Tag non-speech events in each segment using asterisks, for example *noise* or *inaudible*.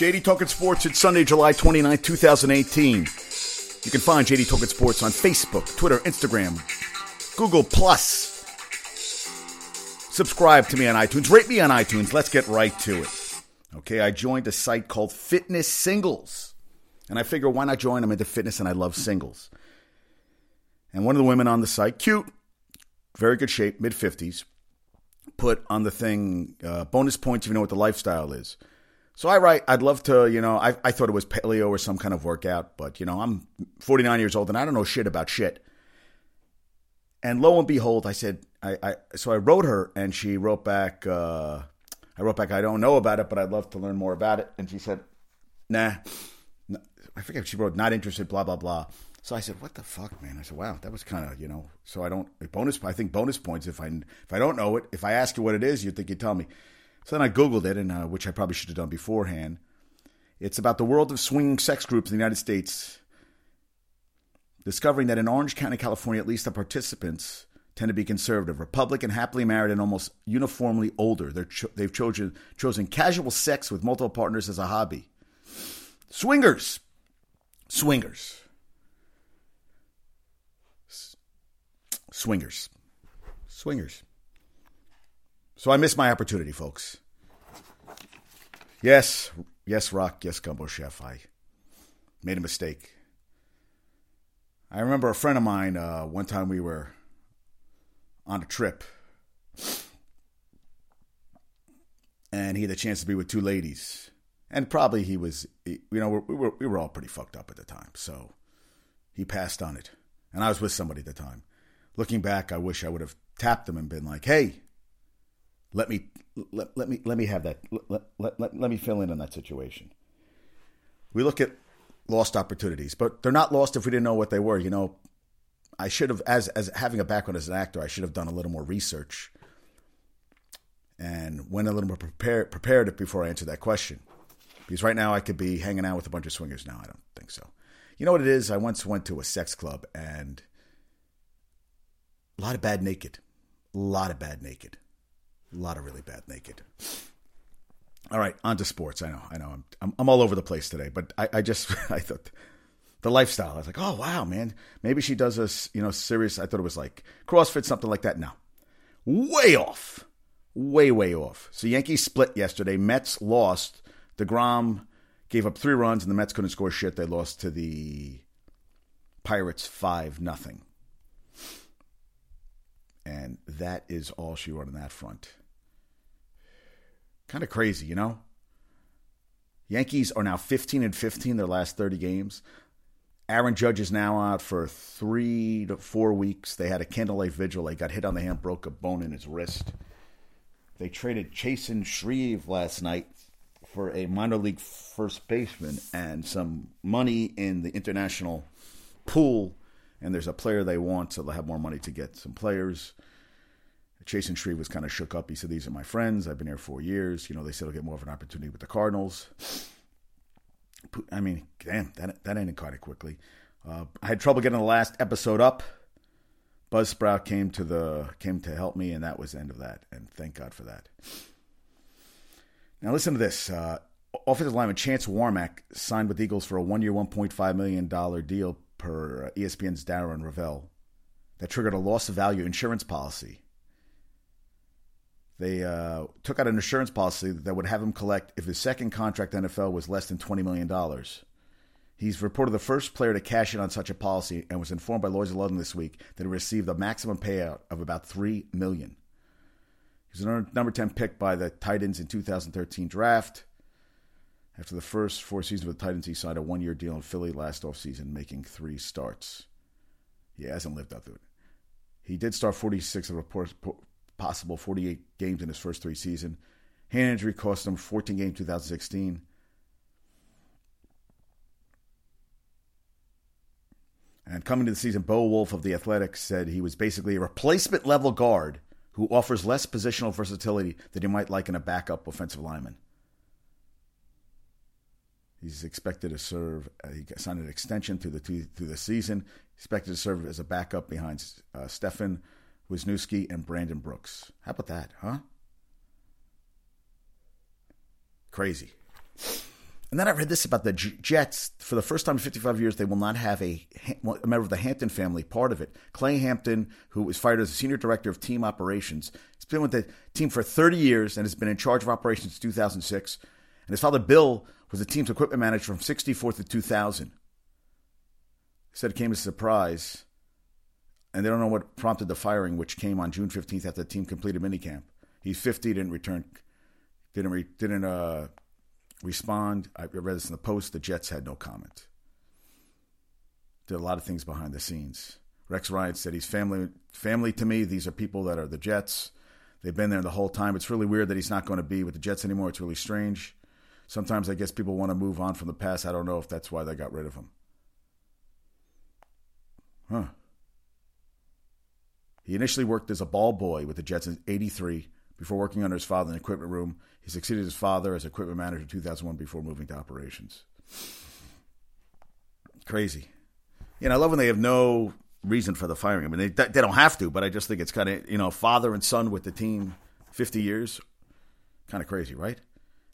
JD Talking Sports, it's Sunday, July 29, 2018. You can find JD Talking Sports on Facebook, Twitter, Instagram, Google Plus. Subscribe to me on iTunes. Rate me on iTunes. Let's get right to it. Okay, I joined a site called Fitness Singles. And I figure why not join? I'm into fitness and I love singles. And one of the women on the site, cute, very good shape, mid 50s, put on the thing uh, bonus points if you know what the lifestyle is. So I write, I'd love to, you know, I, I thought it was paleo or some kind of workout, but, you know, I'm 49 years old and I don't know shit about shit. And lo and behold, I said, I, I so I wrote her and she wrote back, uh, I wrote back, I don't know about it, but I'd love to learn more about it. And she said, nah, I forget, she wrote, not interested, blah, blah, blah. So I said, "What the fuck, man?" I said, "Wow, that was kind of you know." So I don't bonus. I think bonus points if I if I don't know it. If I ask you what it is, you think you'd tell me. So then I googled it, and uh, which I probably should have done beforehand. It's about the world of swinging sex groups in the United States. Discovering that in Orange County, California, at least the participants tend to be conservative, Republican, happily married, and almost uniformly older. They're cho- they've chosen chosen casual sex with multiple partners as a hobby. Swingers, swingers. Swingers. Swingers. So I missed my opportunity, folks. Yes, yes, Rock, yes, Gumbo Chef. I made a mistake. I remember a friend of mine, uh, one time we were on a trip, and he had the chance to be with two ladies. And probably he was, you know, we were, we were all pretty fucked up at the time. So he passed on it. And I was with somebody at the time looking back, I wish I would have tapped them and been like, "Hey, let me let, let me let me have that let, let, let, let me fill in on that situation." We look at lost opportunities, but they're not lost if we didn't know what they were. You know, I should have as as having a background as an actor, I should have done a little more research and went a little more prepared prepared before I answered that question. Because right now I could be hanging out with a bunch of swingers now. I don't think so. You know what it is? I once went to a sex club and a lot of bad naked. A lot of bad naked. A lot of really bad naked. All right, on to sports. I know, I know. I'm, I'm, I'm all over the place today, but I, I just, *laughs* I thought the lifestyle. I was like, oh wow, man. Maybe she does this, you know, serious. I thought it was like CrossFit, something like that. No, way off, way way off. So Yankees split yesterday. Mets lost. Degrom gave up three runs, and the Mets couldn't score shit. They lost to the Pirates five nothing. And that is all she wrote on that front. Kind of crazy, you know? Yankees are now 15 and 15 their last 30 games. Aaron Judge is now out for three to four weeks. They had a candlelight vigil. They got hit on the hand, broke a bone in his wrist. They traded Chasen Shreve last night for a minor league first baseman and some money in the international pool and there's a player they want, so they'll have more money to get some players. Chasen Shreve was kind of shook up. He said, These are my friends. I've been here four years. You know, they said I'll get more of an opportunity with the Cardinals. I mean, damn, that, that ended kind of quickly. Uh, I had trouble getting the last episode up. Buzzsprout came to the came to help me, and that was the end of that. And thank God for that. Now listen to this. Uh, offensive lineman Chance Warmack signed with Eagles for a one-year, $1.5 million deal per uh, ESPN's Darren Rovell that triggered a loss of value insurance policy. They uh, took out an insurance policy that would have him collect if his second contract NFL was less than $20 million. He's reported the first player to cash in on such a policy and was informed by Lloyd's of London this week that he received a maximum payout of about 3 million. He was a number 10 pick by the Titans in 2013 draft. After the first four seasons with the Titans, he signed a one year deal in Philly last offseason, making three starts. He hasn't lived up to it. He did start 46 of possible 48 games in his first three seasons. Hand injury cost him 14 games 2016. And coming to the season, Bo Wulf of the Athletics said he was basically a replacement level guard who offers less positional versatility than you might like in a backup offensive lineman. He's expected to serve. Uh, he signed an extension through the through the season. Expected to serve as a backup behind uh, Stefan Wisniewski and Brandon Brooks. How about that, huh? Crazy. And then I read this about the Jets. For the first time in 55 years, they will not have a, a member of the Hampton family part of it. Clay Hampton, who was fired as a senior director of team operations, has been with the team for 30 years and has been in charge of operations since 2006. And his father, Bill, was the team's equipment manager from 64 to 2000. He said it came as a surprise. And they don't know what prompted the firing, which came on June 15th after the team completed minicamp. He's 50, didn't return, didn't, re, didn't uh, respond. I read this in the Post. The Jets had no comment. Did a lot of things behind the scenes. Rex Ryan said he's family family to me. These are people that are the Jets. They've been there the whole time. It's really weird that he's not going to be with the Jets anymore. It's really strange. Sometimes I guess people want to move on from the past. I don't know if that's why they got rid of him. Huh. He initially worked as a ball boy with the Jets in 83 before working under his father in the equipment room. He succeeded his father as equipment manager in 2001 before moving to operations. Crazy. You know, I love when they have no reason for the firing. I mean, they, they don't have to, but I just think it's kind of, you know, father and son with the team 50 years. Kind of crazy, right?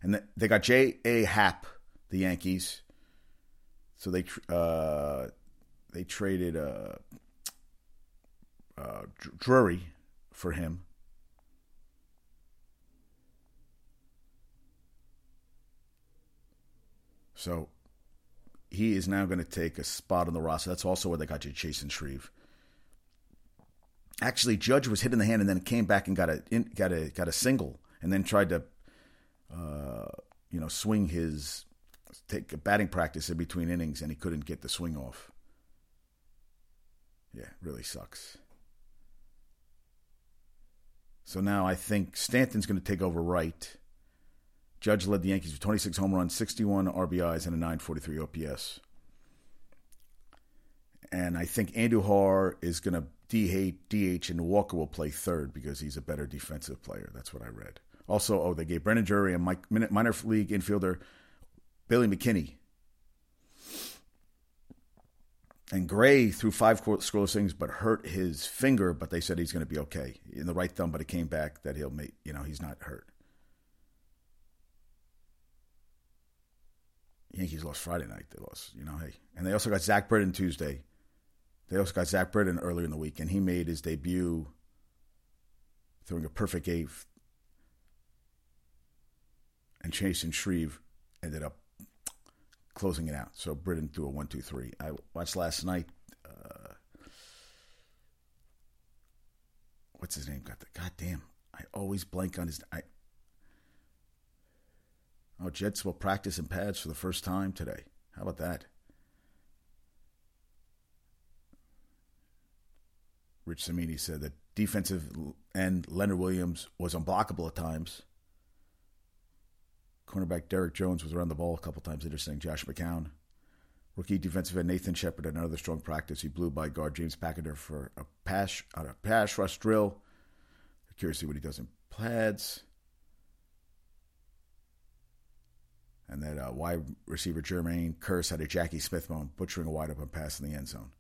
And they got J.A. Happ, the Yankees. So they uh, they traded uh, uh, Drury for him. So he is now going to take a spot on the roster. That's also where they got you Chasen Shreve. Actually, Judge was hit in the hand and then came back and got a got a got a single and then tried to, uh, you know, swing his take a batting practice in between innings and he couldn't get the swing off. Yeah, really sucks. So now I think Stanton's going to take over right Judge led the Yankees with 26 home runs, 61 RBIs, and a 943 OPS. And I think Andrew Andujar is going to DH, and Walker will play third because he's a better defensive player. That's what I read. Also, oh, they gave Brandon Drury Mike, minor league infielder Billy McKinney. And Gray threw five scoreless innings, but hurt his finger. But they said he's going to be okay in the right thumb. But it came back that he'll make, you know, he's not hurt. Yankees lost Friday night. They lost, you know, hey. And they also got Zach Britton Tuesday. They also got Zach Britton earlier in the week, and he made his debut throwing a perfect eighth. And Chasen Shreve ended up closing it out. So Britain threw a one, two, three. I watched last night. Uh, what's his name? Got the goddamn. I always blank on his. I Oh, Jets will practice in pads for the first time today. How about that? Rich Cimini said that defensive end Leonard Williams was unblockable at times. Cornerback Derrick Jones was around the ball a couple times, interesting. Josh McCown. Rookie defensive end Nathan Shepherd had another strong practice. He blew by guard James Carpenter for a pass on a pass rush drill. Curious to see what he does in pads. and that uh, wide receiver Jermaine Kearse had a Jackie Smith moment, butchering a wide open pass in the end zone.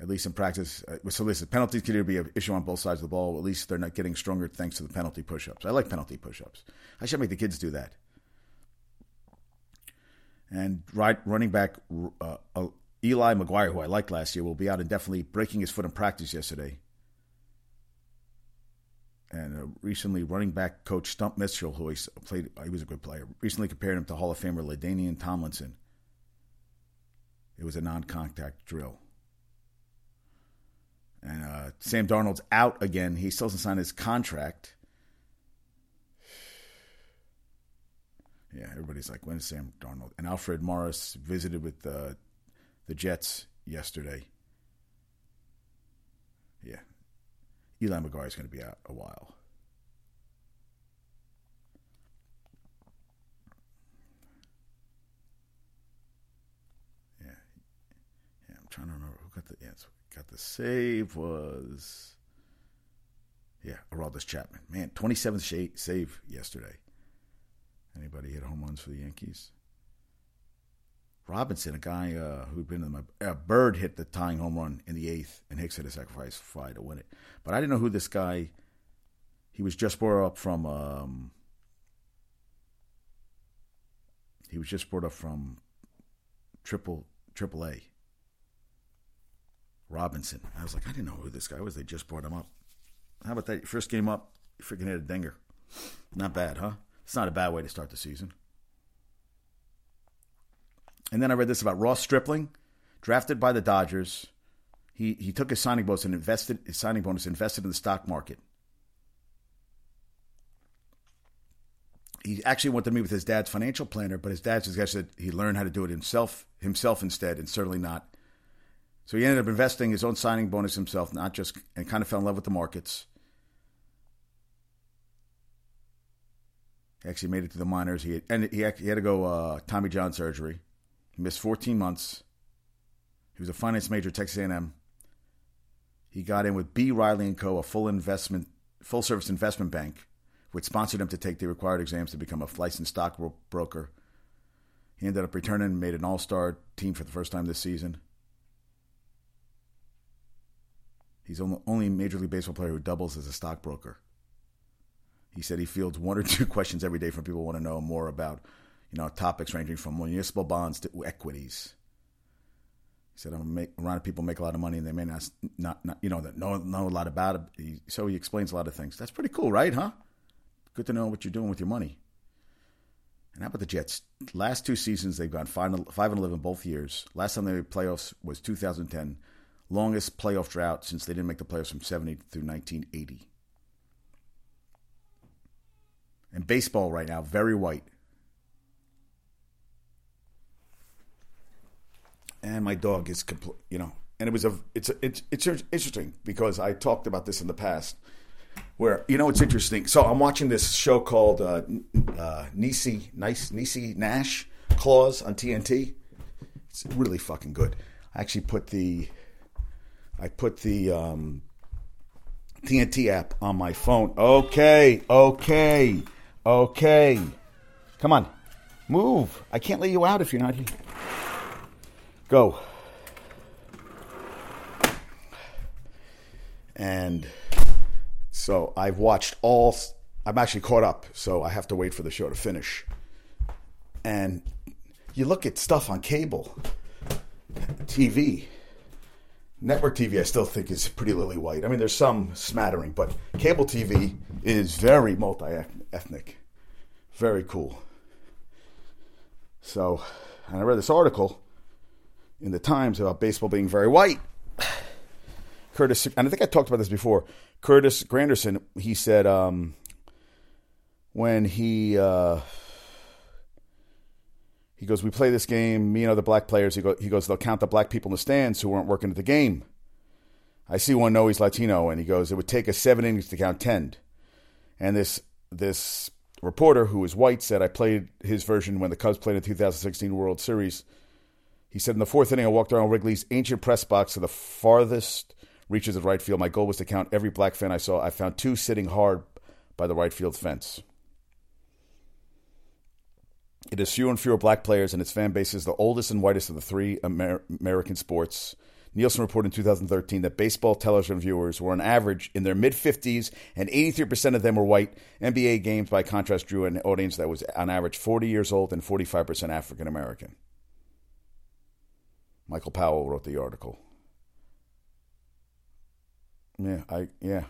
At least in practice, uh, so listen, penalties could be an issue on both sides of the ball. At least they're not getting stronger thanks to the penalty push-ups. I like penalty push-ups. I should make the kids do that. And right, running back uh, uh Eli McGuire, who I liked last year, will be out indefinitely, breaking his foot in practice yesterday and uh, recently running back coach Stump Mitchell, who played, he was a good player, recently compared him to Hall of Famer LaDainian Tomlinson. It was a non-contact drill. And uh, Sam Darnold's out again. He still hasn't signed his contract. *sighs* Yeah, everybody's like, when is Sam Darnold? And Alfred Morris visited with the the Jets yesterday. Yeah, Eli McGuire is going to be out a while. Yeah, yeah. I'm trying to remember answer. Got the save was yeah, Aroldis Chapman. Man, 27th save yesterday. Anybody hit home runs for the Yankees? Robinson, a guy uh, who'd been in my uh, Bird hit the tying home run in the eighth, and Hicks hit a sacrifice fly to win it. But I didn't know who this guy. He was just brought up from. Um, he was just brought up from triple triple A. Robinson. I was like, I didn't know who this guy was. They just brought him up. How about that? First game up, you freaking hit a dinger. Not bad, huh? It's not a bad way to start the season. And then I read this about Ross Stripling, drafted by the Dodgers. He he took his signing bonus and invested his signing bonus invested in the stock market. He actually wanted to meet with his dad's financial planner, but his dad suggested he learn how to do it himself himself instead, and certainly not. So he ended up investing his own signing bonus himself, not just and kind of fell in love with the markets. He actually made it to the minors. He had, and he, he had to go uh, Tommy John surgery. He missed 14 months. He was a finance major at Texas A&M. He got in with B. Riley and Co., a full investment, full service investment bank, which sponsored him to take the required exams to become a licensed stockbroker. He ended up returning and made an All Star team for the first time this season. He's the only Major League Baseball player who doubles as a stockbroker. He said he fields one or two *laughs* questions every day from people who want to know more about, you know, topics ranging from municipal bonds to equities. He said, I'm make, around people make a lot of money and they may not, not, not you know, that know, know a lot about it. He, so he explains a lot of things. That's pretty cool, right? Huh? Good to know what you're doing with your money. And how about the Jets? Last two seasons, they've gone 5 and 11 both years. Last time they made playoffs was 2010. Longest playoff drought since they didn't make the playoffs from 70 through 1980. And baseball right now, very white. And my dog is complete, you know. And it was a, it's a, it's it's interesting because I talked about this in the past, where you know it's interesting. So I'm watching this show called uh, uh, Niecy Nice Niecy Nash Claws on TNT. It's really fucking good. I actually put the, I put the um, TNT app on my phone. Okay, okay. Okay. Come on. Move. I can't let you out if you're not here. Go. And so I've watched all, I'm actually caught up, so I have to wait for the show to finish. And you look at stuff on cable, TV, network TV, I still think is pretty lily white. I mean, there's some smattering, but cable TV is very multi ethnic. Very cool. So, and I read this article in the Times about baseball being very white. Curtis, and I think I talked about this before. Curtis Granderson, he said um, when he uh, he goes, we play this game. Me and other black players. He, go, he goes, they'll count the black people in the stands who weren't working at the game. I see one know he's Latino, and he goes, it would take us seven innings to count ten. And this this reporter who is white said I played his version when the Cubs played in the 2016 World Series. He said in the fourth inning, I walked around Wrigley's ancient press box to the farthest reaches of right field. My goal was to count every black fan I saw. I found two sitting hard by the right field fence. It is fewer and fewer black players, and its fan base is the oldest and whitest of the three Amer- American sports. Nielsen reported in 2013 that baseball television viewers were on average in their mid 50s, and 83% of them were white. NBA games, by contrast, drew an audience that was on average 40 years old and 45% African American. Michael Powell wrote the article. Yeah, I yeah.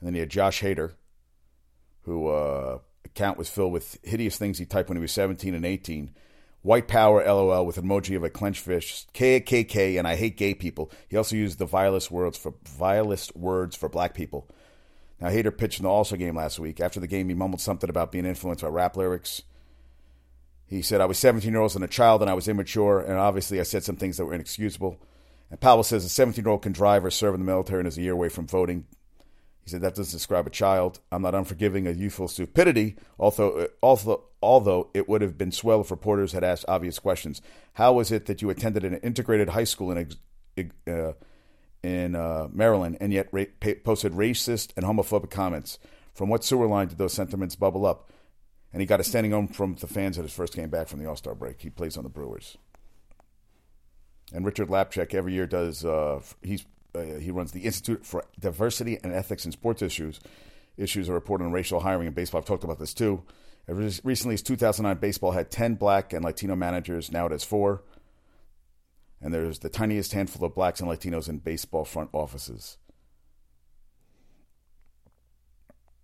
And then you had Josh Hader, who uh, account was filled with hideous things he typed when he was 17 and 18 White power, lol, with emoji of a clenched fist. KKK, and I hate gay people. He also used the vilest words for vilest words for black people. Now, Hader pitched in the Star game last week. After the game, he mumbled something about being influenced by rap lyrics. He said, I was 17 years old and a child, and I was immature, and obviously I said some things that were inexcusable. And Powell says a 17 year old can drive or serve in the military and is a year away from voting. He said that doesn't describe a child. I'm not unforgiving of youthful stupidity, although, although, although it would have been swell if reporters had asked obvious questions. How was it that you attended an integrated high school in, uh, in uh, Maryland and yet ra- posted racist and homophobic comments? From what sewer line did those sentiments bubble up? And he got a standing ovation from the fans at his first game back from the All Star break. He plays on the Brewers. And Richard Lapchick every year does. Uh, he's uh, he runs the Institute for Diversity and Ethics in Sports Issues. Issues are reported on racial hiring in baseball. I've talked about this too. As recently as 2009, baseball had 10 black and Latino managers. Now it has four. And there's the tiniest handful of blacks and Latinos in baseball front offices.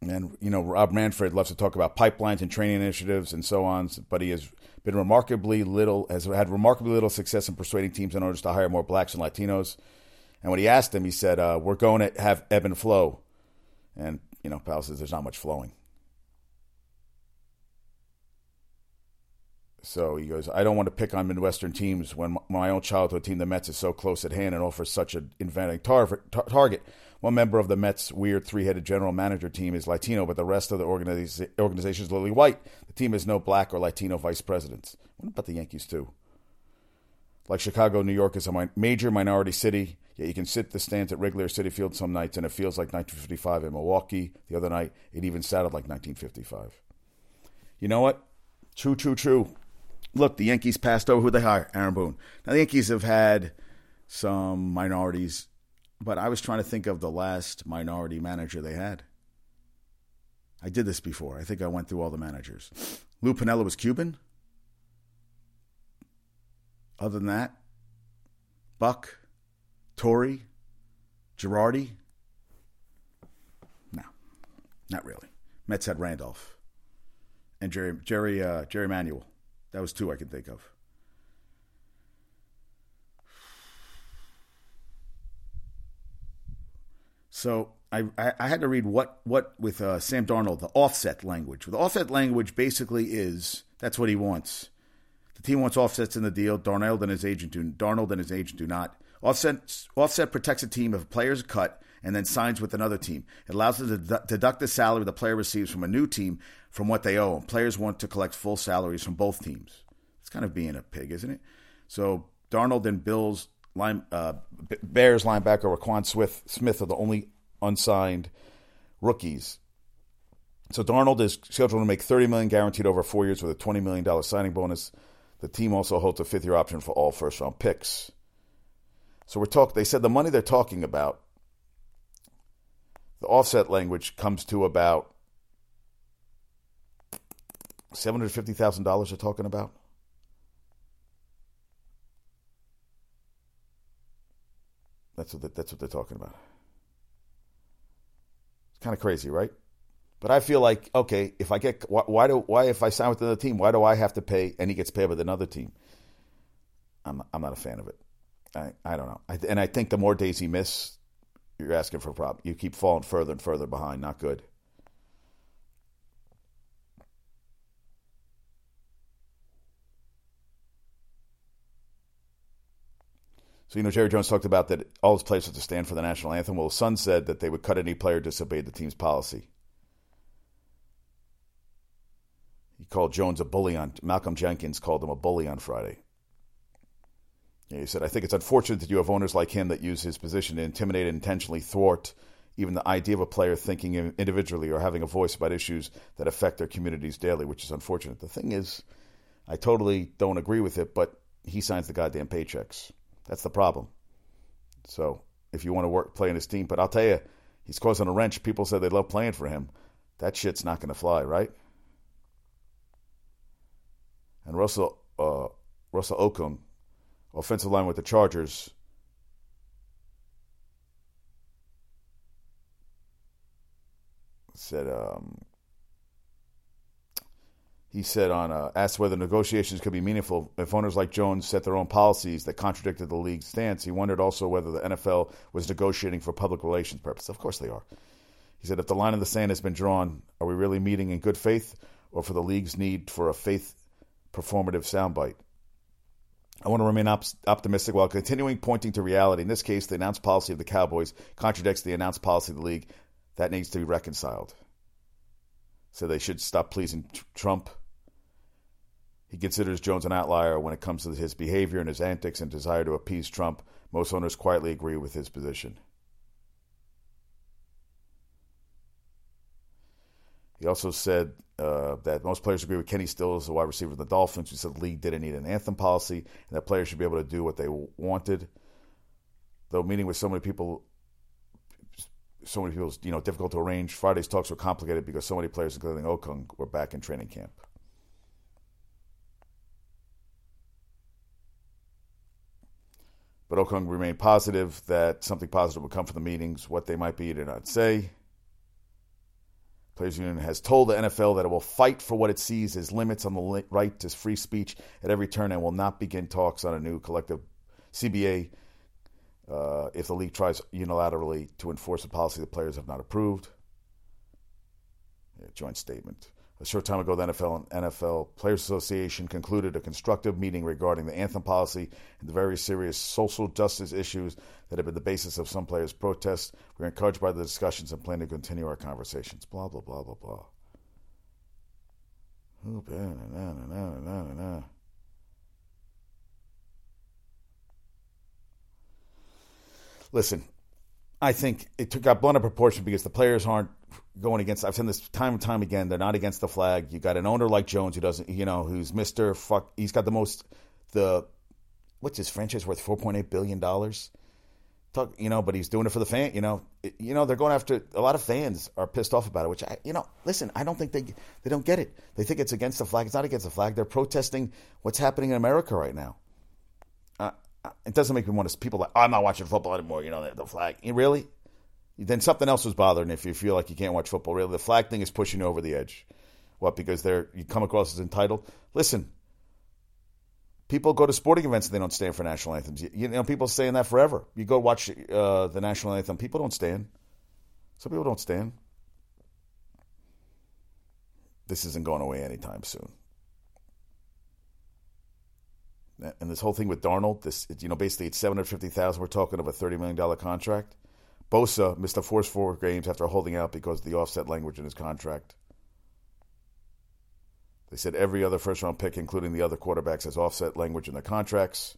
And, you know, Rob Manfred loves to talk about pipelines and training initiatives and so on, but he has been remarkably little, has had remarkably little success in persuading teams in order to hire more blacks and Latinos. And when he asked him, he said, uh, We're going to have ebb and flow. And, you know, Powell says there's not much flowing. So he goes, I don't want to pick on Midwestern teams when my own childhood team, the Mets, is so close at hand and offers such an inventing tar- tar- target. One member of the Mets' weird three headed general manager team is Latino, but the rest of the organiz- organization is literally white. The team has no black or Latino vice presidents. What about the Yankees, too? Like Chicago, New York is a major minority city, yet you can sit the stands at Wrigley or Citi Field some nights and it feels like 1955 in Milwaukee. The other night, it even sounded like 1955. You know what? True, true, true look, the Yankees passed over who they hire, Aaron Boone. Now the Yankees have had some minorities, but I was trying to think of the last minority manager they had. I did this before. I think I went through all the managers. Lou Piniella was Cuban. Other than that, Buck, Torre, Girardi. No, not really. Mets had Randolph and Jerry Jerry uh, Jerry Manuel. That was two I can think of. So I, I had to read what what with uh, Sam Darnold the offset language. The offset language basically is that's what he wants. The team wants offsets in the deal. Darnold and his agent do Darnold and his agent do not. Offset offset protects a team if a player is cut and then signs with another team. It allows them to deduct the salary the player receives from a new team from what they owe. Players want to collect full salaries from both teams. It's kind of being a pig, isn't it? So Darnold and Bills line, uh, Bears linebacker Roquan Smith, Smith are the only unsigned rookies. So Darnold is scheduled to make 30 million guaranteed over four years with a 20 million dollar signing bonus. The team also holds a fifth year option for all first round picks. So we're talking. They said the money they're talking about, the offset language comes to about seven hundred fifty thousand dollars. They're talking about. That's what, that's what they're talking about. It's kind of crazy, right? But I feel like, okay, if I get, why, why, do, why, if I sign with another team, why do I have to pay and he gets paid with another team? I'm, I'm not a fan of it. I, I don't know. I, and I think the more days he miss, you're asking for a problem. You keep falling further and further behind. Not good. So, you know, Jerry Jones talked about that all his players have to stand for the national anthem. Well, his son said that they would cut any player who disobeyed the team's policy. He called Jones a bully on Malcolm Jenkins called him a bully on Friday. He said, I think it's unfortunate that you have owners like him that use his position to intimidate and intentionally thwart even the idea of a player thinking individually or having a voice about issues that affect their communities daily, which is unfortunate. The thing is, I totally don't agree with it, but he signs the goddamn paychecks. That's the problem. So if you want to work play in his team, but I'll tell you, he's causing a wrench. People said they love playing for him. That shit's not going to fly, right? And Russell uh, Russell Okung, offensive line with the Chargers. Said um, he said on uh, asked whether negotiations could be meaningful if owners like Jones set their own policies that contradicted the league's stance. He wondered also whether the NFL was negotiating for public relations purposes. Of course they are. He said, if the line in the sand has been drawn, are we really meeting in good faith or for the league's need for a faith performative soundbite? I want to remain op- optimistic while continuing pointing to reality. In this case, the announced policy of the Cowboys contradicts the announced policy of the league. That needs to be reconciled. So they should stop pleasing t- Trump he considers Jones an outlier when it comes to his behavior and his antics and desire to appease Trump. Most owners quietly agree with his position. He also said uh, that most players agree with Kenny Stills, the wide receiver of the Dolphins, who said the league didn't need an anthem policy and that players should be able to do what they wanted. Though meeting with so many people, so many people, you know, difficult to arrange. Friday's talks were complicated because so many players, including Okung, were back in training camp. But Okung remained positive that something positive would come from the meetings. What they might be, he did not say. Players Union has told the NFL that it will fight for what it sees as limits on the right to free speech at every turn and will not begin talks on a new collective CBA uh, if the league tries unilaterally to enforce a policy the players have not approved. Yeah, joint statement. A short time ago, the NFL and NFL Players Association concluded a constructive meeting regarding the anthem policy and the very serious social justice issues that have been the basis of some players' protests. We're encouraged by the discussions and plan to continue our conversations. Blah, blah, blah, blah, blah. Listen, I think it took got blown out of proportion because the players aren't going against. I've said this time and time again. They're not against the flag. You got an owner like Jones who doesn't, you know, who's Mister Fuck. He's got the most the what's his franchise worth? Four point eight billion dollars. Talk, you know, but he's doing it for the fan. You know, it, you know they're going after a lot of fans are pissed off about it. Which I, you know, listen, I don't think they they don't get it. They think it's against the flag. It's not against the flag. They're protesting what's happening in America right now. Uh, it doesn't make me want to. People like, I'm not watching football anymore. You know, the, the flag. Really? Then something else was bothering if you feel like you can't watch football. Really, the flag thing is pushing over the edge. What? Because they're you come across as entitled. Listen, people go to sporting events and they don't stand for national anthems. You, you know, people saying that forever. You go watch uh, the national anthem. People don't stand. Some people don't stand. This isn't going away anytime soon. And this whole thing with Darnold, this you know, basically it's seven hundred fifty thousand. We're talking of a thirty million dollar contract. Bosa missed the first four games after holding out because of the offset language in his contract. They said every other first round pick, including the other quarterbacks, has offset language in their contracts.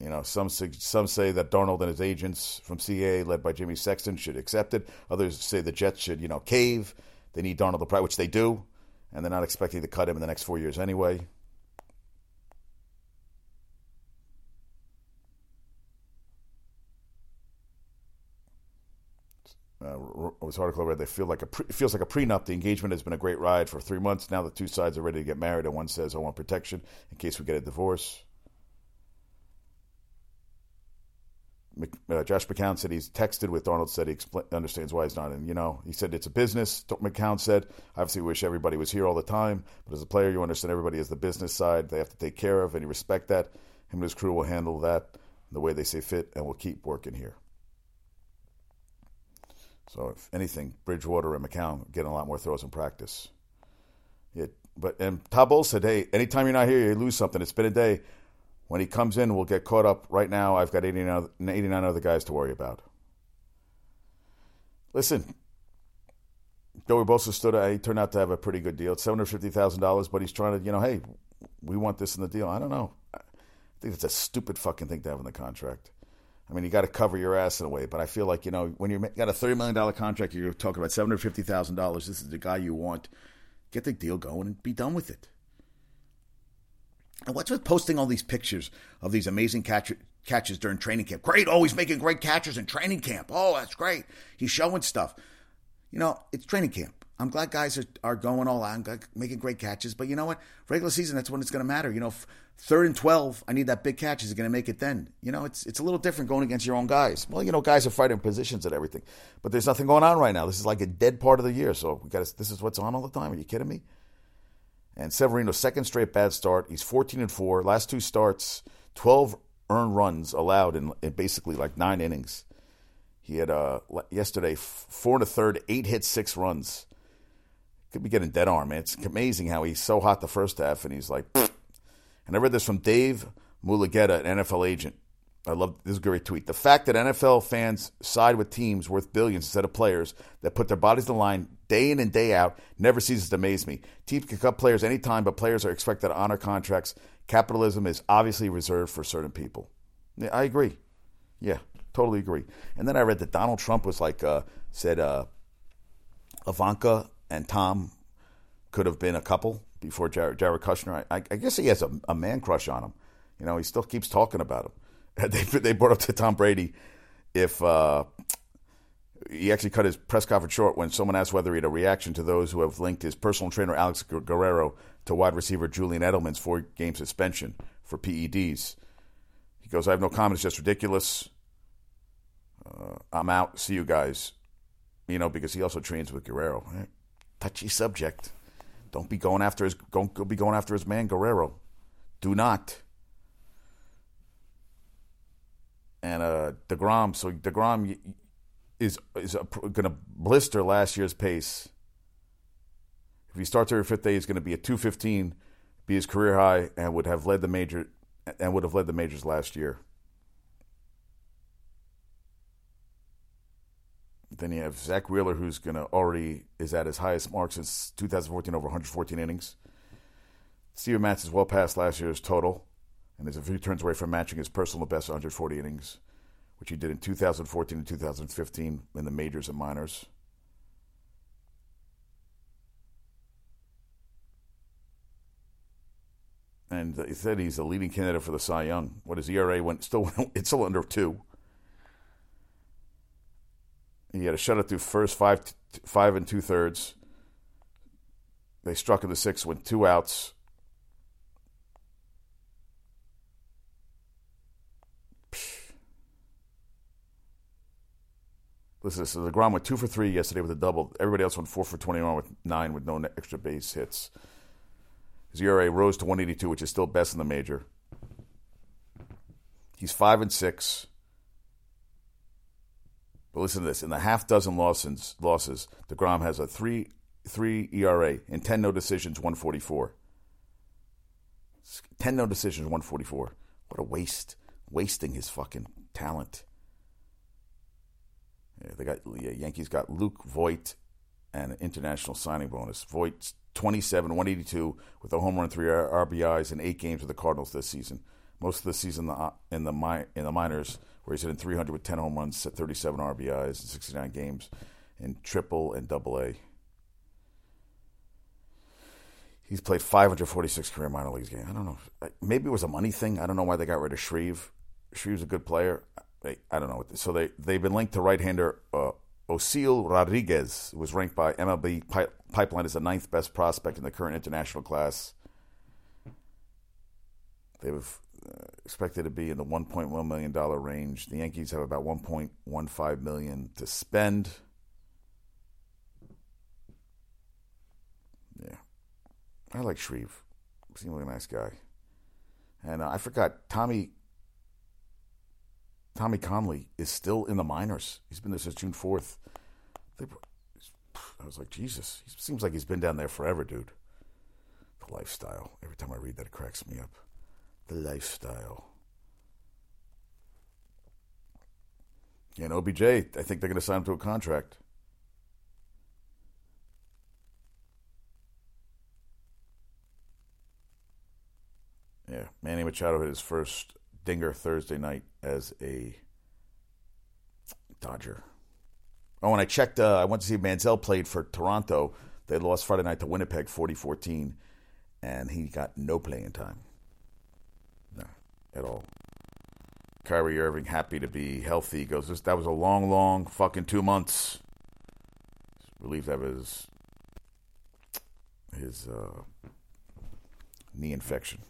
You know, some some say that Darnold and his agents from CA, led by Jimmy Sexton, should accept it. Others say the Jets should, you know, cave. They need Darnold to play, which they do, and they're not expecting to cut him in the next four years anyway. Uh, this article I read, they feel like a pre, it feels like a prenup. The engagement has been a great ride for three months. Now the two sides are ready to get married, and one says, "I want protection in case we get a divorce." Uh, Josh McCown said he's texted with Darnold, Said he expl- understands why he's not in. You know, he said it's a business. McCown said, "Obviously, we wish everybody was here all the time, but as a player, you understand everybody has the business side they have to take care of, and you respect that. Him and his crew will handle that the way they say fit, and we'll keep working here." So if anything, Bridgewater and McCown getting a lot more throws in practice. It, but and Bowles said, "Hey, anytime you're not here, you lose something. It's been a day. When he comes in, we'll get caught up. Right now, I've got 89, 89 other guys to worry about." Listen, Joey Bosa stood. He turned out to have a pretty good deal. It's seven hundred fifty thousand dollars, but he's trying to, you know, hey, we want this in the deal. I don't know. I think it's a stupid fucking thing to have in the contract. I mean, you got to cover your ass in a way, but I feel like you know when you got a thirty million dollar contract, you're talking about seven hundred fifty thousand dollars. This is the guy you want. Get the deal going and be done with it. And what's with posting all these pictures of these amazing catch, catches during training camp? Great, always oh, making great catches in training camp. Oh, that's great. He's showing stuff. You know, it's training camp. I'm glad guys are, are going all out making great catches. But you know what? Regular season, that's when it's going to matter. You know, third and 12, I need that big catch. Is it going to make it then? You know, it's it's a little different going against your own guys. Well, you know, guys are fighting positions and everything. But there's nothing going on right now. This is like a dead part of the year. So we got this is what's on all the time. Are you kidding me? And Severino's second straight bad start. He's 14 and 4. Last two starts, 12 earned runs allowed in, in basically like nine innings. He had uh, yesterday four and a third, eight hits, six runs could be getting dead arm, man. It's amazing how he's so hot the first half, and he's like. Pfft. And I read this from Dave Mulugheta, an NFL agent. I love this is a great tweet. The fact that NFL fans side with teams worth billions instead of players that put their bodies on the line day in and day out never ceases to amaze me. Teams can cut players anytime, but players are expected to honor contracts. Capitalism is obviously reserved for certain people. Yeah, I agree. Yeah, totally agree. And then I read that Donald Trump was like, uh, said uh, Ivanka and Tom could have been a couple before Jared, Jared Kushner. I, I, guess he has a, a, man crush on him. You know, he still keeps talking about him. *laughs* They, they brought up to Tom Brady if uh, he actually cut his press conference short when someone asked whether he had a reaction to those who have linked his personal trainer Alex Guerrero to wide receiver Julian Edelman's four game suspension for PEDs. He goes, I have no comment. It's just ridiculous. Uh, I'm out. See you guys. You know, because he also trains with Guerrero. Touchy subject. Don't be going after his don't be going after his man Guerrero. Do not. And uh, Degrom, so Degrom is is going to blister last year's pace. If he starts every fifth day, he's going to be at 215, be his career high, and would have led the major and would have led the majors last year. Then you have Zack Wheeler, who's going to already is at his highest mark since 2014, over 114 innings. Steven Matz is well past last year's total, and is a few turns away from matching his personal best 140 innings, which he did in 2014 and 2015 in the majors and minors. And he said he's the leading candidate for the Cy Young. What his ERA went still *laughs* it's still under two. He had a shutout through first five five and two thirds. They struck in the sixth with two outs. Listen, so Degrom went two for three yesterday with a double. Everybody else went four for twenty-one with nine with no extra base hits. His ERA rose to 182, which is still best in the major. He's five and six. But listen to this: in the half dozen losses, losses, Degrom has a three three ERA and ten no decisions, one forty four. Ten no decisions, one forty four. What a waste! Wasting his fucking talent. Yeah, they got yeah, Yankees got Luke Voit and an international signing bonus. Voit's 27, 182 with a home run, three RBIs, in eight games with the Cardinals this season. Most of the season uh, in the in the minors where he's hitting 300 with 10 home runs, 37 RBIs in 69 games in triple and double A. He's played 546 career minor leagues games. I don't know. Maybe it was a money thing. I don't know why they got rid of Shreve. Shreve's a good player. I, don't know. So they, they've been linked to right hander uh, Osiel Rodriguez, who was ranked by MLB Pipeline as the ninth best prospect in the current international class. They've expected to be in the 1.1 million dollar range. The Yankees have about 1.15 million to spend. Yeah, I like Shreve. Seems like a nice guy. And uh, I forgot Tommy. Tommy Kahnle is still in the minors. He's been there since June fourth. I was like, Jesus, he seems like he's been down there forever, dude. The lifestyle. Every time I read that, it cracks me up the lifestyle. And OBJ, I think they're going to sign him to a contract. Yeah, Manny Machado hit his first dinger Thursday night as a Dodger. Oh, and I checked, uh, I went to see Manziel played for Toronto. They lost Friday night to Winnipeg 40 14, and he got no playing time at all. Kyrie Irving happy to be healthy. He goes, that was a long, long fucking two months. Relieved of his his uh, knee infection.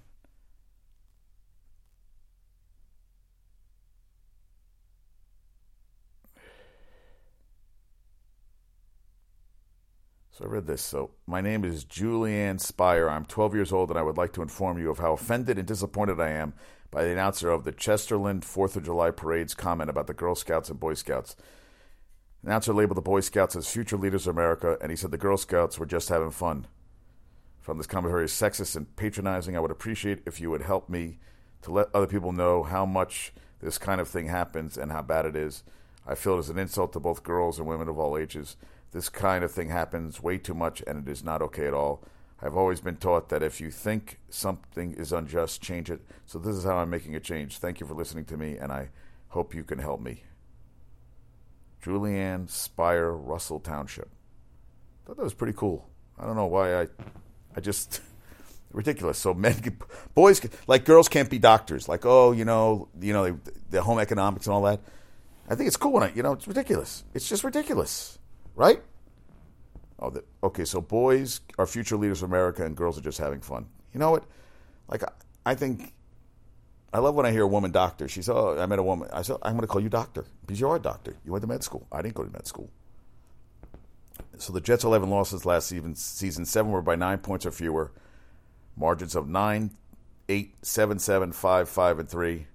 So I read this. So my name is Julianne Spire. I'm 12 years old, and I would like to inform you of how offended and disappointed I am by the announcer of the Chesterland Fourth of July parade's comment about the Girl Scouts and Boy Scouts. The announcer labeled the Boy Scouts as future leaders of America, and he said the Girl Scouts were just having fun. From this commentary is sexist and patronizing. I would appreciate if you would help me to let other people know how much this kind of thing happens and how bad it is. I feel it is an insult to both girls and women of all ages. This kind of thing happens way too much, and it is not okay at all. I've always been taught that if you think something is unjust, change it. So this is how I'm making a change. Thank you for listening to me, and I hope you can help me. Julianne Spire, Russell Township. Thought that was pretty cool. I don't know why I, I just, *laughs* ridiculous. So men, boys, like girls can't be doctors. Like oh, you know, you know, the home economics and all that. I think it's cool when I, you know, it's ridiculous. It's just ridiculous, right? Oh, okay. So boys are future leaders of America, and girls are just having fun. You know what? Like I, I think I love when I hear a woman doctor. She said, "Oh, I met a woman." I said, "I'm going to call you doctor because you are a doctor. You went to med school. I didn't go to med school." So the Jets' 11 losses last season, season seven were by nine points or fewer. Margins of nine, eight, seven, seven, five, five, and three.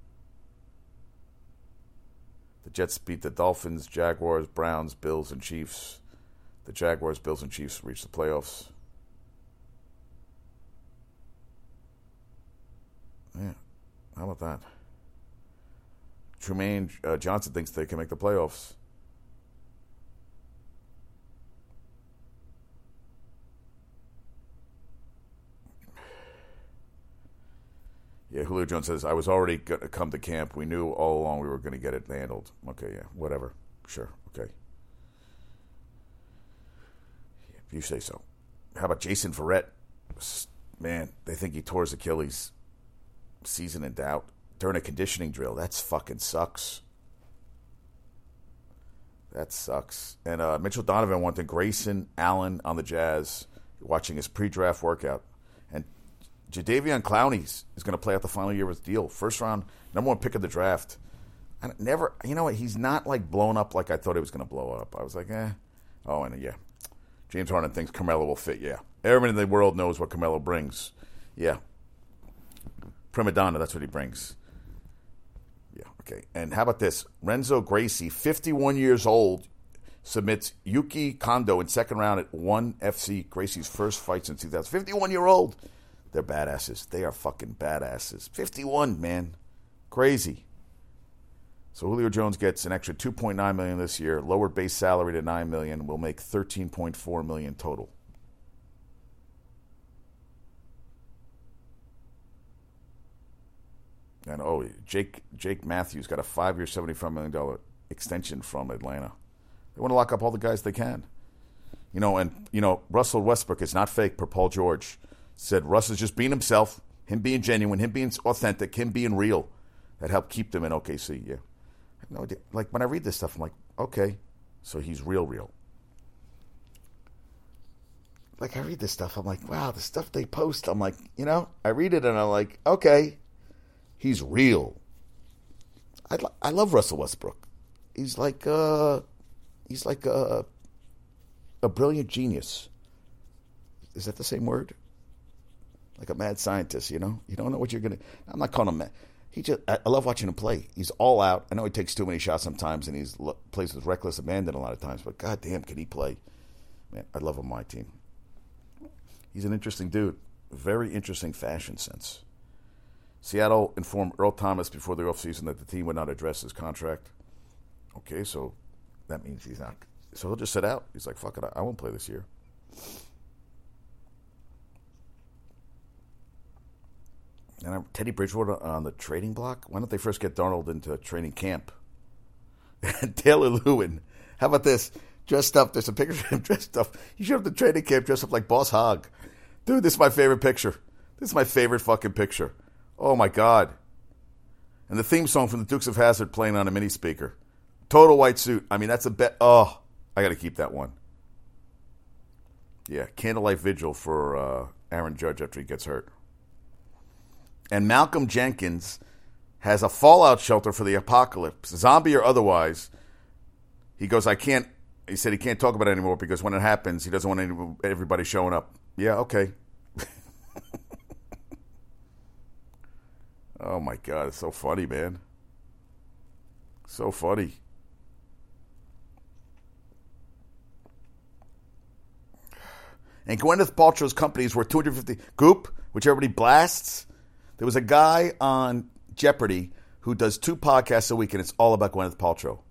The Jets beat the Dolphins, Jaguars, Browns, Bills, and Chiefs. The Jaguars, Bills, and Chiefs reach the playoffs. Yeah, how about that? Trumaine uh, Johnson thinks they can make the playoffs. Yeah, Julio Jones says, I was already going to come to camp. We knew all along we were going to get it handled. Okay, yeah, whatever. Sure, okay. If you say so. How about Jason Verrett? Man, they think he tore his Achilles. Season in doubt. During a conditioning drill. That's fucking sucks. That sucks. And uh, Mitchell Donovan wanted Grayson Allen on the Jazz watching his pre draft workout. Jadeveon Clowney is going to play out the final year his deal. First round, number one pick of the draft. I never, you know what? He's not like blown up like I thought he was going to blow up. I was like, eh. Oh, and yeah, James Harden thinks Carmelo will fit. Yeah, everyone in the world knows what Carmelo brings. Yeah, prima donna. That's what he brings. Yeah, okay. And how about this? Renzo Gracie, 51 years old, submits Yuki Kondo in second round at one FC. Gracie's first fight since 2000. 51 year old. They're badasses. They are fucking badasses. 51, man. Crazy. So Julio Jones gets an extra 2.9 million this year, lowered base salary to 9 million, will make 13.4 million total. And oh, Jake Jake Matthews got a 5-year, 75 million dollar extension from Atlanta. They want to lock up all the guys they can. You know, and you know, Russell Westbrook is not fake per Paul George said Russ is just being himself, him being genuine, him being authentic, him being real. That helped keep them in OKC. Yeah, no idea. Like when I read this stuff, I'm like, okay, so he's real, real. Like I read this stuff, I'm like, wow, the stuff they post. I'm like, you know, I read it and I'm like, okay, he's real. I I love Russell Westbrook. He's like uh, he's like a a brilliant genius. Is that the same word? like a mad scientist. You know, you don't know what you're gonna. I'm not calling him. Mad. He just. I, love watching him play. He's all out. I know he takes too many shots sometimes, and he's plays with reckless abandon a lot of times. But goddamn, can he play? Man, I love him my team. He's an interesting dude. Very interesting fashion sense. Seattle informed Earl Thomas before the offseason that the team would not address his contract. Okay, so that means he's not. So he'll just sit out. He's like, fuck it, I won't play this year. And Teddy Bridgewater on the trading block. Why don't they first get Darnold into training camp? *laughs* Taylor Lewan. How about this? Dressed up. There's a picture of him *laughs* dressed up. He showed up to training camp dressed up like Boss Hogg. Dude, this is my favorite picture. This is my favorite fucking picture. Oh my god. And the theme song from the Dukes of Hazzard playing on a mini speaker. Total white suit. I mean, that's a bet. Oh, I got to keep that one. Yeah, candlelight vigil for uh, Aaron Judge after he gets hurt and Malcolm Jenkins has a fallout shelter for the apocalypse, zombie or otherwise. He goes, I can't. He said he can't talk about it anymore because when it happens, he doesn't want any, everybody showing up. Yeah, okay. *laughs* oh my god, it's so funny, man. So funny. And Gwyneth Paltrow's company is worth 250. Goop, which everybody blasts there was a guy on Jeopardy who does two podcasts a week, and it's all about Gwyneth Paltrow.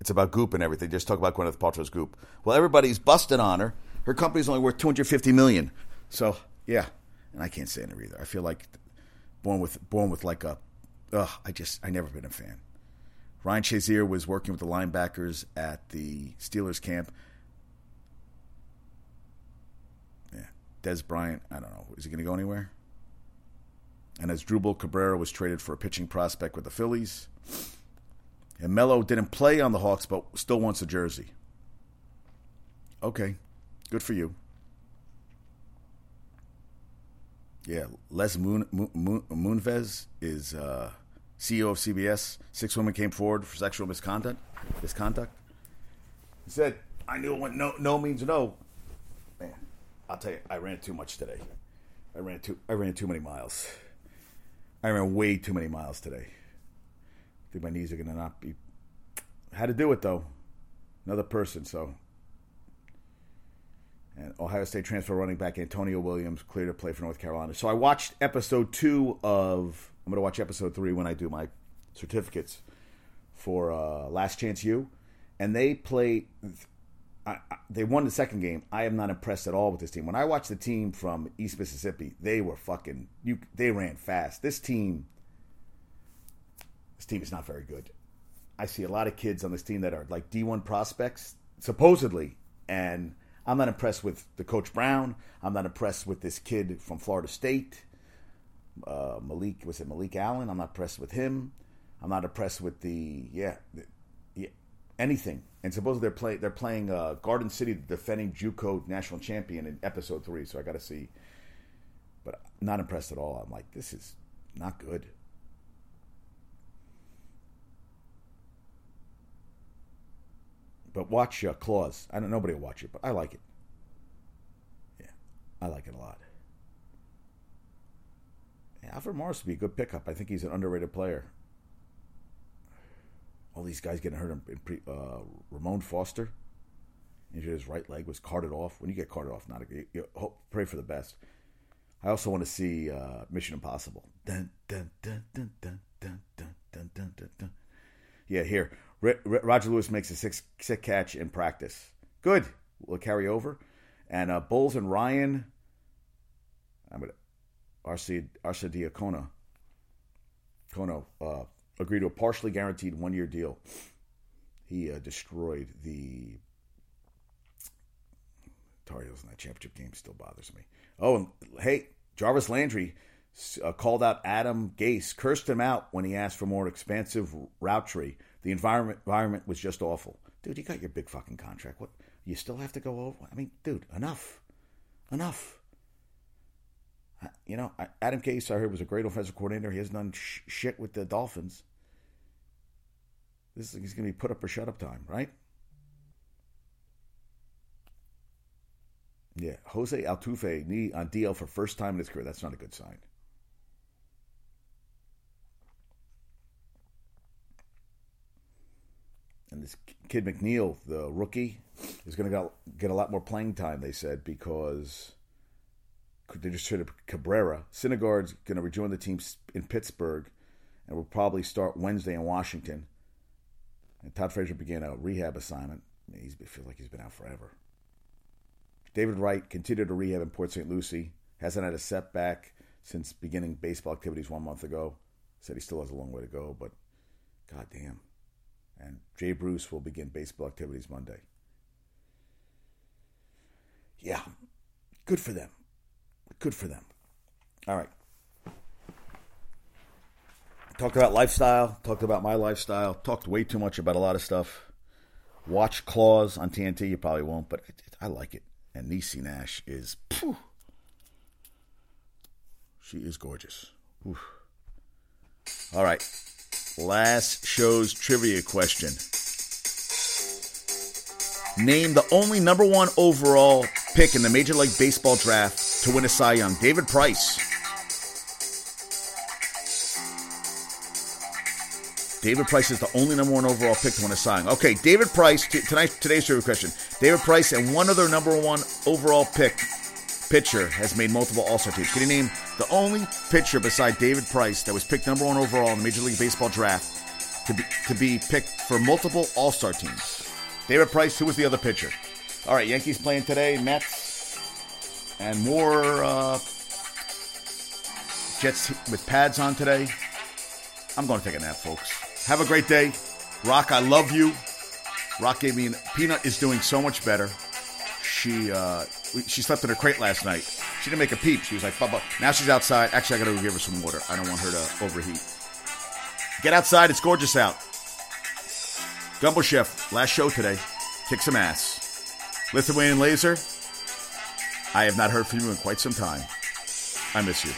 It's about Goop and everything. Just talk about Gwyneth Paltrow's Goop. Well, everybody's busting on her. Her company's only worth two hundred fifty million. So yeah, and I can't say it either. I feel like born with born with like a. Ugh, I just I never been a fan. Ryan Shazier was working with the linebackers at the Steelers camp. Yeah, Dez Bryant. I don't know. Is he going to go anywhere? And Asdrubal Cabrera was traded for a pitching prospect with the Phillies. And Melo didn't play on the Hawks, but still wants a jersey. Okay, good for you. Yeah, Les Moon, Moon, Moonves is uh, CEO of CBS. Six women came forward for sexual misconduct. Misconduct. He said, "I knew when no no means no." Man, I'll tell you, I ran too much today. I ran too. I ran too many miles. I ran way too many miles today. I think my knees are gonna not be. Had to do it though. Another person, so and Ohio State transfer running back Antonio Williams cleared to play for North Carolina. So I watched episode two of. I'm going to watch episode three when I do my certificates for uh, Last Chance U, and they play. I, I, they won the second game. I am not impressed at all with this team. When I watched the team from East Mississippi, they were fucking. You, they ran fast. This team. This team is not very good. I see a lot of kids on this team that are like D1 prospects, supposedly, and I'm not impressed with the coach Brown. I'm not impressed with this kid from Florida State, uh, Malik. Was it Malik Allen? I'm not impressed with him. I'm not impressed with the yeah, the, anything. And supposedly they're play they're playing uh, Garden City, the defending JUCO national champion in episode three. So I got to see, but not impressed at all. I'm like, this is not good. But watch uh, Claws. I don't. Nobody will watch it, but I like it. Yeah, I like it a lot. Yeah, Alfred Morris would be a good pickup. I think he's an underrated player. All these guys getting hurt. In pre, uh, Ramon Foster injured his right leg, was carted off. When you get carted off, not a you, hope, pray for the best. I also want to see uh, Mission Impossible. Dun, dun, dun, dun, dun, dun, dun, dun, dun. Yeah, here Roger Lewis makes a six, six catch in practice. Good. Will carry over. And uh, Bulls and Ryan, I'm gonna Arce Arcidiacono, Kono uh, agreed to a partially guaranteed one year deal. He uh, destroyed the Tar Heels in that championship game. Still bothers me. Oh, and hey, Jarvis Landry uh, called out Adam Gase, cursed him out when he asked for more expansive route tree the environment environment was just awful. Dude, you got your big fucking contract. What you still have to go over? I mean, dude, enough, enough. You know, Adam Gase, I heard, was a great offensive coordinator. He has done sh- shit with the Dolphins. This is, going to be put up or shut up time, right? Yeah, Jose Altuve knee on DL for first time in his career. That's not a good sign. and this kid McNeil, the rookie, is going to get a lot more playing time. They said because they just traded Cabrera. Syndergaard's going to rejoin the team in Pittsburgh, and will probably start Wednesday in Washington. And Todd Frazier began a rehab assignment. He feels like he's been out forever. David Wright continued to rehab in Port St. Lucie. Hasn't had a setback since beginning baseball activities one month ago. Said he still has a long way to go, but goddamn. And Jay Bruce will begin baseball activities Monday. Yeah, good for them. Good for them. All right. Talked about lifestyle, talked about my lifestyle, talked way too much about a lot of stuff. Watch Claws on TNT, you probably won't, but it, I like it. And Niecy Nash is, phew, she is gorgeous. Oof. All right last show's trivia question. Name the only number one overall pick in the Major League Baseball draft to win a Cy Young. David Price. David Price is the only number one overall pick to win a Cy Young. Okay, David Price. T- tonight, today's trivia question: David Price and one other number one overall pick pitcher has made multiple All Star teams. Can you name the only pitcher beside David Price that was picked number one overall in the Major League Baseball draft to be, to be picked for multiple All Star teams? David Price, who was the other pitcher? All right, Yankees playing today, Mets, and more uh, Jets with pads on today. I'm going to take a nap, folks. Have a great day. Rock, I love you. Rock gave me an, Peanut is doing so much better. She uh, she slept in her crate last night. She didn't make a peep. She was like, Bubba. Now she's outside. Actually, I got to go give her some water. I don't want her to overheat. Get outside. It's gorgeous out. Gumbo Chef, last show today. Kick some ass. Lithuanian Laser, I have not heard from you in quite some time. I miss you.